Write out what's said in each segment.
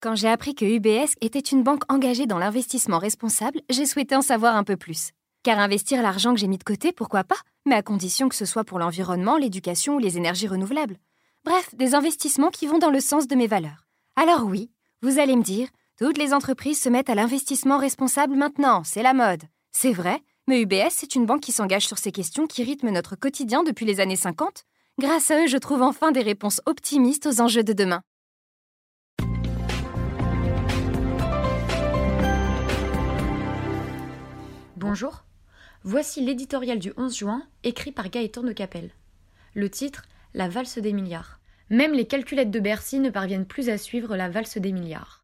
Quand j'ai appris que UBS était une banque engagée dans l'investissement responsable, j'ai souhaité en savoir un peu plus. Car investir l'argent que j'ai mis de côté, pourquoi pas Mais à condition que ce soit pour l'environnement, l'éducation ou les énergies renouvelables. Bref, des investissements qui vont dans le sens de mes valeurs. Alors oui, vous allez me dire, toutes les entreprises se mettent à l'investissement responsable maintenant, c'est la mode. C'est vrai, mais UBS, c'est une banque qui s'engage sur ces questions qui rythment notre quotidien depuis les années 50. Grâce à eux, je trouve enfin des réponses optimistes aux enjeux de demain. Bonjour, voici l'éditorial du 11 juin, écrit par Gaëtan de Capelle. Le titre La valse des milliards. Même les calculettes de Bercy ne parviennent plus à suivre la valse des milliards.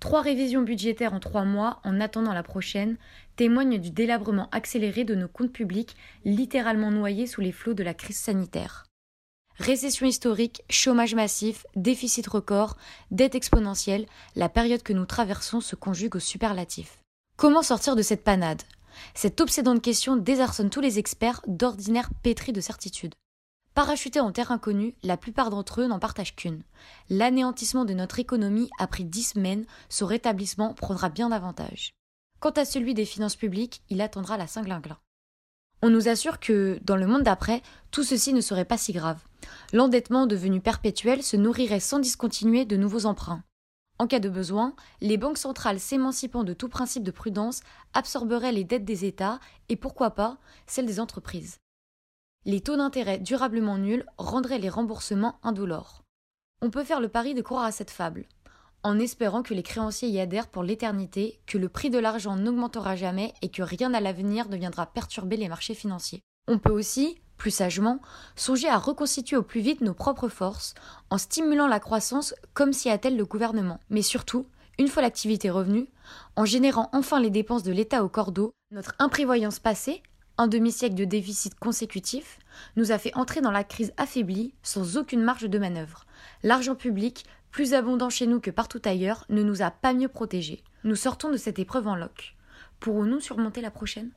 Trois révisions budgétaires en trois mois, en attendant la prochaine, témoignent du délabrement accéléré de nos comptes publics, littéralement noyés sous les flots de la crise sanitaire. Récession historique, chômage massif, déficit record, dette exponentielle, la période que nous traversons se conjugue au superlatif. Comment sortir de cette panade? Cette obsédante question désarçonne tous les experts d'ordinaire pétris de certitude. Parachutés en terre inconnue, la plupart d'entre eux n'en partagent qu'une. L'anéantissement de notre économie a pris dix semaines, son rétablissement prendra bien davantage. Quant à celui des finances publiques, il attendra la Saint-Glinglin. On nous assure que, dans le monde d'après, tout ceci ne serait pas si grave. L'endettement devenu perpétuel se nourrirait sans discontinuer de nouveaux emprunts. En cas de besoin, les banques centrales s'émancipant de tout principe de prudence absorberaient les dettes des États et pourquoi pas celles des entreprises les taux d'intérêt durablement nuls rendraient les remboursements indolores. On peut faire le pari de croire à cette fable, en espérant que les créanciers y adhèrent pour l'éternité, que le prix de l'argent n'augmentera jamais et que rien à l'avenir ne viendra perturber les marchés financiers. On peut aussi, plus sagement, songer à reconstituer au plus vite nos propres forces, en stimulant la croissance comme s'y attelle le gouvernement. Mais surtout, une fois l'activité revenue, en générant enfin les dépenses de l'État au cordeau, notre imprévoyance passée, un demi-siècle de déficit consécutif nous a fait entrer dans la crise affaiblie sans aucune marge de manœuvre. L'argent public, plus abondant chez nous que partout ailleurs, ne nous a pas mieux protégés. Nous sortons de cette épreuve en loc. Pourrons-nous surmonter la prochaine?